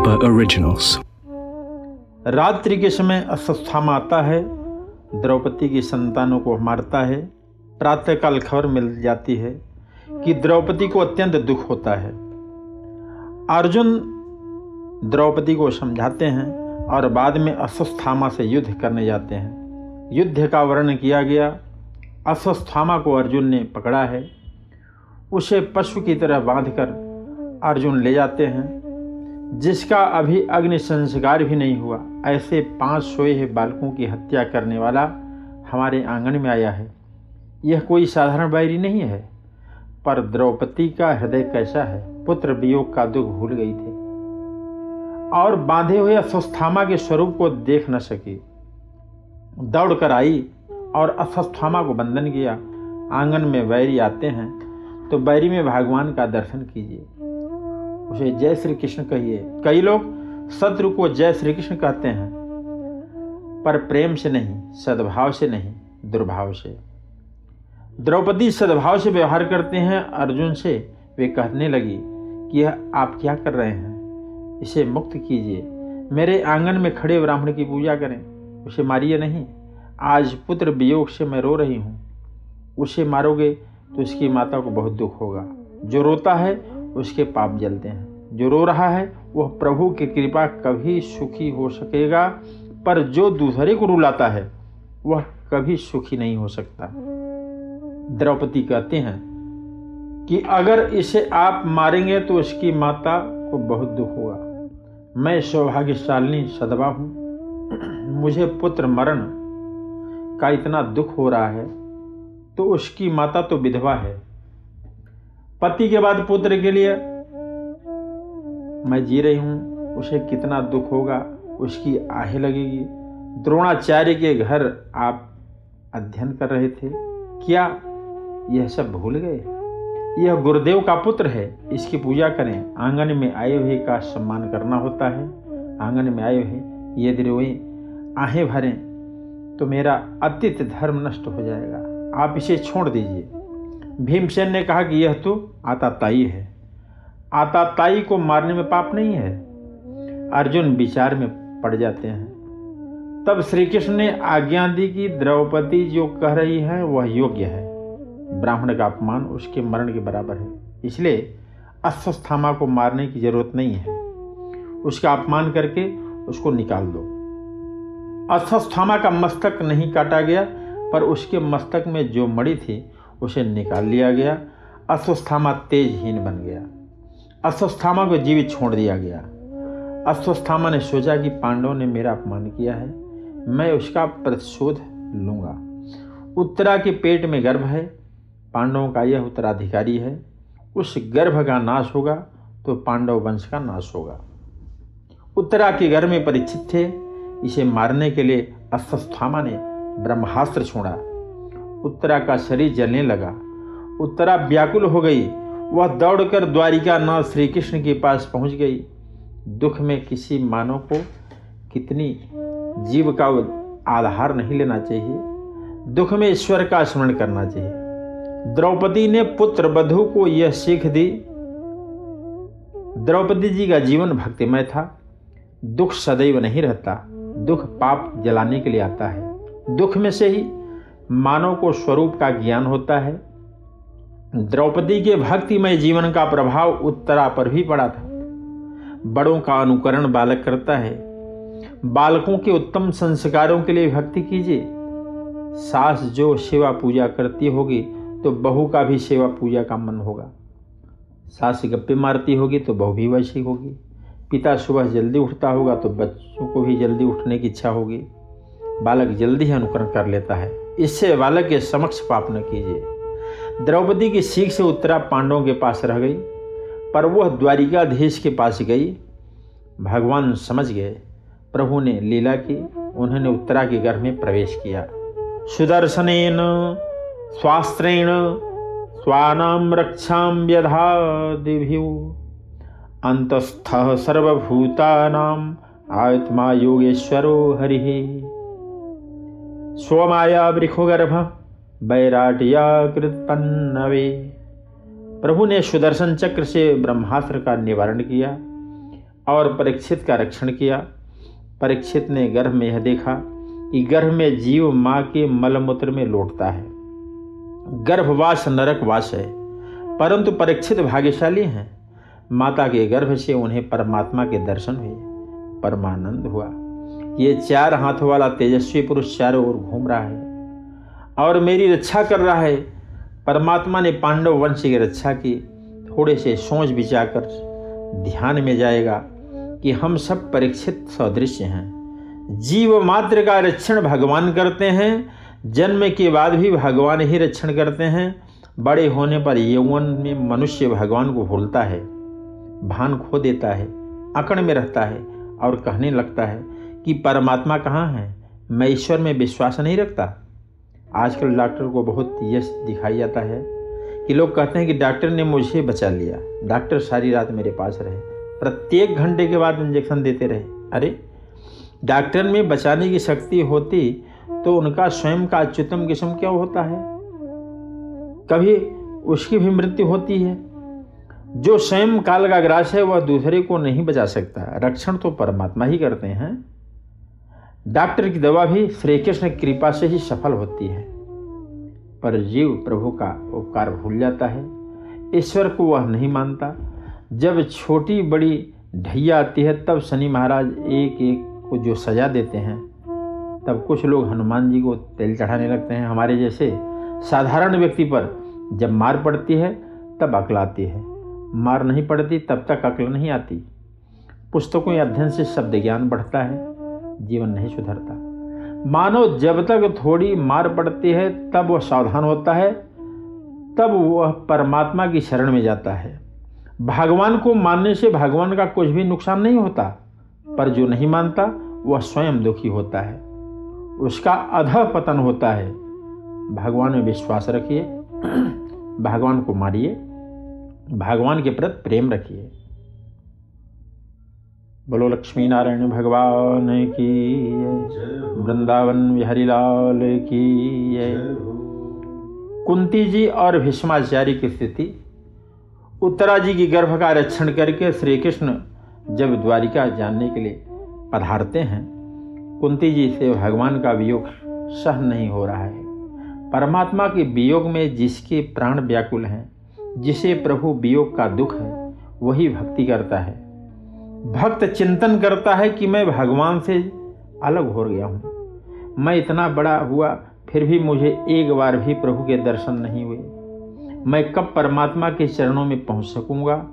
Hubhopper Originals. रात्रि के समय अस्वस्थामा आता है, द्रौपदी की संतानों को मारता है, प्रातःकाल खबर मिल जाती है कि द्रौपदी को अत्यंत दुख होता है। अर्जुन द्रौपदी को समझाते हैं और बाद में अस्वस्थामा से युद्ध करने जाते हैं। युद्ध का वर्णन किया गया। अस्वस्थामा को अर्जुन ने पकड़ा है। उसे पशु की तरह बांधकर अर्जुन ले जाते हैं। जिसका अभी अग्नि संस्कार भी नहीं हुआ, ऐसे पाँच सोए हुए बालकों की हत्या करने वाला हमारे आँगन में आया है। यह कोई साधारण बैरी नहीं है, पर द्रौपदी का हृदय कैसा है, पुत्र वियोग का दुख भूल गई थी। और बांधे हुए अस्वस्थामा के स्वरूप को देख न सकी। दौड़ कर आई और अस्वस्थामा को बंधन किया। आँगन में बैरी आते हैं तो बैरी में भगवान का दर्शन कीजिए। उसे जय श्री कृष्ण कहिए। कई लोग शत्रु को जय श्री कृष्ण कहते हैं, पर प्रेम से नहीं, सद्भाव से नहीं, दुर्भाव से। द्रौपदी सद्भाव से व्यवहार करते हैं, अर्जुन से वे कहने लगी कि आप क्या कर रहे हैं? इसे मुक्त कीजिए। मेरे आँगन में खड़े ब्राह्मण की पूजा करें। उसे मारिए नहीं, आज पुत्र वियोग से मैं रो रही हूँ। उसे मारोगे तो उसकी माता को बहुत दुख होगा। जो रोता है उसके पाप जलते हैं। जो रो रहा है, वह प्रभु की कृपा कभी सुखी हो सकेगा, पर जो दूसरे को रुलाता है, वह कभी सुखी नहीं हो सकता। द्रौपदी कहते हैं कि अगर इसे आप मारेंगे तो उसकी माता को बहुत दुख होगा। मैं सौभाग्यशालिनी सदवा हूँ। मुझे पुत्र मरण का इतना दुख हो रहा है तो उसकी माता तो विधवा है। पति के बाद पुत्र के लिए। मैं जी रही हूँ, उसे कितना दुख होगा, उसकी आहें लगेगी। द्रोणाचार्य के घर आप अध्ययन कर रहे थे। क्या यह सब भूल गए? यह गुरुदेव का पुत्र है, इसकी पूजा करें। आँगन में आए हुए का सम्मान करना होता है। आँगन में आए हुए यदि रोए, आहें भरें तो मेरा अतित धर्म नष्ट हो जाएगा। आप इसे छोड़ दीजिए। भीमसेन ने कहा कि यह तो आताताई है। आताताई को मारने में पाप नहीं है। अर्जुन विचार में पड़ जाते हैं। तब श्री कृष्ण ने आज्ञा दी कि द्रौपदी जो कह रही है, वह योग्य है। ब्राह्मण का अपमान उसके मरण के बराबर है। इसलिए अस्वस्थामा को मारने की ज़रूरत नहीं है। उसका अपमान करके उसको निकाल दो। अस्वस्थामा का मस्तक नहीं काटा गया, पर उसके मस्तक में जो मड़ी थी उसे निकाल लिया गया। अस्वस्थामा तेजहीन बन गया। अस्वस्थामा को जीवित छोड़ दिया गया। अस्वस्थामा ने सोचा कि पांडवों ने मेरा अपमान किया है, मैं उसका प्रतिशोध लूँगा। उत्तरा के पेट में गर्भ है। पांडवों का यह उत्तराधिकारी है। उस गर्भ का नाश होगा तो पांडव वंश का नाश होगा। उत्तरा के घर में परीक्षित थे। इसे मारने के लिए अस्वस्थामा ने ब्रह्मास्त्र छोड़ा। उत्तरा का शरीर जलने लगा। उत्तरा व्याकुल हो गई। वह दौड़कर द्वारिका नाथ श्री कृष्ण के पास पहुँच गई। दुख में किसी मानव को कितनी जीव का आधार नहीं लेना चाहिए। दुख में ईश्वर का स्मरण करना चाहिए। द्रौपदी ने पुत्र बधु को यह सीख दी। द्रौपदी जी का जीवन भक्तिमय था। दुख सदैव नहीं रहता। दुख पाप जलाने के लिए आता है। दुख में से ही मानव को स्वरूप का ज्ञान होता है। द्रौपदी के भक्तिमय जीवन का प्रभाव उत्तरा पर भी पड़ा था। बड़ों का अनुकरण बालक करता है। बालकों के उत्तम संस्कारों के लिए भक्ति कीजिए। सास जो सेवा पूजा करती होगी तो बहू का भी सेवा पूजा का मन होगा। सास गप्पे मारती होगी तो बहू भी वैसी होगी। पिता सुबह जल्दी उठता होगा तो बच्चों को भी जल्दी उठने की इच्छा होगी। बालक जल्दी ही अनुकरण कर लेता है। इससे बालक के समक्ष पाप न कीजिए। द्रौपदी की सीख से उत्तरा पांडवों के पास रह गई, पर वह द्वारिकाधीश के पास गई। भगवान समझ गए, प्रभु ने लीला की, उन्होंने उत्तरा के घर में प्रवेश किया। सुदर्शन स्वास्त्रेण स्वानाम रक्षा व्यधा दिभ्यु अंतस्थ सर्वभूतानाम आत्मा योगेश्वरो हरि। स्वमाया वृखोगर्भ बैराटियाकृतपन्नवे। प्रभु ने सुदर्शन चक्र से ब्रह्मास्त्र का निवारण किया और परीक्षित का रक्षण किया। परीक्षित ने गर्भ में यह देखा कि गर्भ में जीव माँ के मलमूत्र में लौटता है। गर्भवास नरकवास है, परंतु परीक्षित भाग्यशाली हैं। माता के गर्भ से उन्हें परमात्मा के दर्शन हुए, परमानंद हुआ। ये चार हाथों वाला तेजस्वी पुरुष चारों ओर घूम रहा है और मेरी रक्षा कर रहा है। परमात्मा ने पांडव वंश की रक्षा की। थोड़े से सोच विचार कर ध्यान में जाएगा कि हम सब परीक्षित सदृश्य हैं। जीव मात्र का रक्षण भगवान करते हैं, जन्म के बाद भी भगवान ही रक्षण करते हैं। बड़े होने पर यौवन में मनुष्य भगवान को भूलता है, भान खो देता है, अकड़ में रहता है और कहने लगता है कि परमात्मा कहाँ है? मैं ईश्वर में विश्वास नहीं रखता। आजकल डॉक्टर को बहुत यश दिखाई जाता है कि लोग कहते हैं कि डॉक्टर ने मुझे बचा लिया। डॉक्टर सारी रात मेरे पास रहे। प्रत्येक घंटे के बाद इंजेक्शन देते रहे। अरे, डॉक्टर में बचाने की शक्ति होती तो उनका स्वयं का अच्युतम किस्म क्या होता है? कभी उसकी भी मृत्यु होती है। जो स्वयं काल का ग्रास है, वह दूसरे को नहीं बचा सकता। रक्षण तो परमात्मा ही करते हैं। डॉक्टर की दवा भी श्री कृष्ण की कृपा से ही सफल होती है। पर जीव प्रभु का उपकार भूल जाता है। ईश्वर को वह नहीं मानता। जब छोटी बड़ी ढैया आती है, तब शनि महाराज एक एक को जो सजा देते हैं, तब कुछ लोग हनुमान जी को तेल चढ़ाने लगते हैं। हमारे जैसे साधारण व्यक्ति पर जब मार पड़ती है, तब अकल आती है। मार नहीं पड़ती, तब तक अकल नहीं आती। पुस्तकों या अध्ययन से शब्द ज्ञान बढ़ता है। जीवन नहीं सुधरता। मानो जब तक थोड़ी मार पड़ती है, तब वह सावधान होता है, तब वह परमात्मा की शरण में जाता है। भगवान को मानने से भगवान का कुछ भी नुकसान नहीं होता, पर जो नहीं मानता, वह स्वयं दुखी होता है। उसका अध पतन होता है। भगवान में विश्वास रखिए, भगवान को मारिए भगवान के प्रति प्रेम रखिए। बोलो लक्ष्मी नारायण भगवान की वृंदावन बिहारी लाल की कुंती जी और भीष्माचार्य की स्थिति। उत्तरा जी की गर्भ का रक्षण करके श्री कृष्ण जब द्वारिका जानने के लिए पधारते हैं, कुंती जी से भगवान का वियोग सह नहीं हो रहा है। परमात्मा के वियोग में जिसके प्राण व्याकुल हैं, जिसे प्रभु वियोग का दुख है, वही भक्ति करता है। भक्त चिंतन करता है कि मैं भगवान से अलग हो गया हूँ। मैं इतना बड़ा हुआ, फिर भी मुझे एक बार भी प्रभु के दर्शन नहीं हुए। मैं कब परमात्मा के चरणों में पहुँच सकूँगा?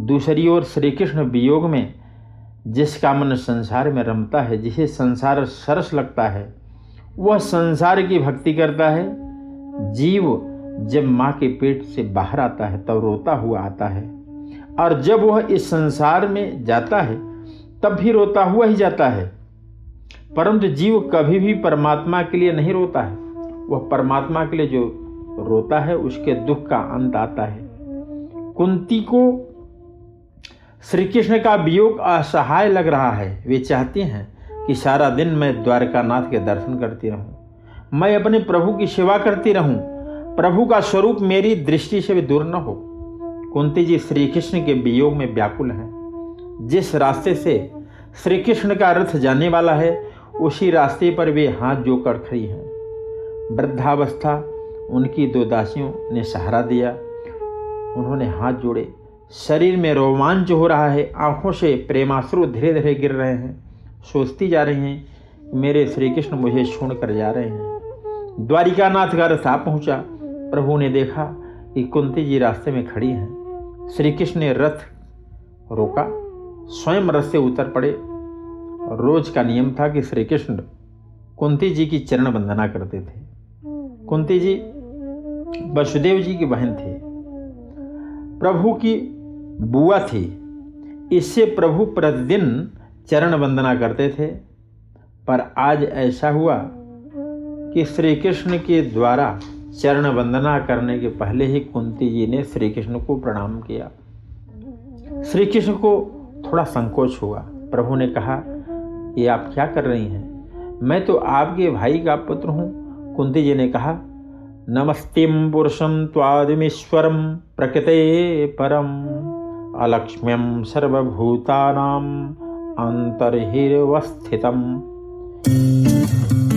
दूसरी ओर श्री कृष्ण वियोग में, जिसका मन संसार में रमता है, जिसे संसार सरस लगता है, वह संसार की भक्ति करता है। जीव जब माँ के पेट से बाहर आता है, तब तो रोता हुआ आता है। और जब वह इस संसार में जाता है, तब भी रोता हुआ ही जाता है। परंतु जीव कभी भी परमात्मा के लिए नहीं रोता है। वह परमात्मा के लिए जो रोता है, उसके दुख का अंत आता है। कुंती को श्री कृष्ण का वियोग असहाय लग रहा है। वे चाहती हैं कि सारा दिन मैं द्वारकानाथ के दर्शन करती रहूँ। मैं अपने प्रभु की सेवा करती रहूँ। प्रभु का स्वरूप मेरी दृष्टि से भी दूर न हो। कुंती जी श्री कृष्ण के वियोग में व्याकुल हैं। जिस रास्ते से श्री कृष्ण का रथ जाने वाला है, उसी रास्ते पर वे हाथ जोकर खड़ी हैं। वृद्धावस्था उनकी दो दासियों ने सहारा दिया। उन्होंने हाथ जोड़े। शरीर में रोमांच हो रहा है। आँखों से प्रेमाश्रु धीरे धीरे गिर रहे हैं। सोचती जा रही हैं मेरे श्री कृष्ण मुझे छोड़ कर जा रहे हैं। द्वारिकानाथ का रथ आ पहुँचा। प्रभु ने देखा कि कुंती जी रास्ते में खड़ी हैं। श्री कृष्ण ने रथ रोका। स्वयं रथ से उतर पड़े। रोज का नियम था कि श्री कृष्ण कुंती जी की चरण वंदना करते थे। कुंती जी वसुदेव जी की बहन थी। प्रभु की बुआ थी। इससे प्रभु प्रतिदिन चरण वंदना करते थे। पर आज ऐसा हुआ कि श्री कृष्ण के द्वारा चरण वंदना करने के पहले ही कुंती जी ने श्री कृष्ण को प्रणाम किया। श्री कृष्ण को थोड़ा संकोच हुआ। प्रभु ने कहा, ये आप क्या कर रही हैं? मैं तो आपके भाई का पुत्र हूँ। कुंती जी ने कहा नमस्तिम पुरुषम त्वादिमीश्वरम प्रकृते परम अलक्ष्म्यम सर्वभूतानाम, अंतर्हिर्वस्थितम।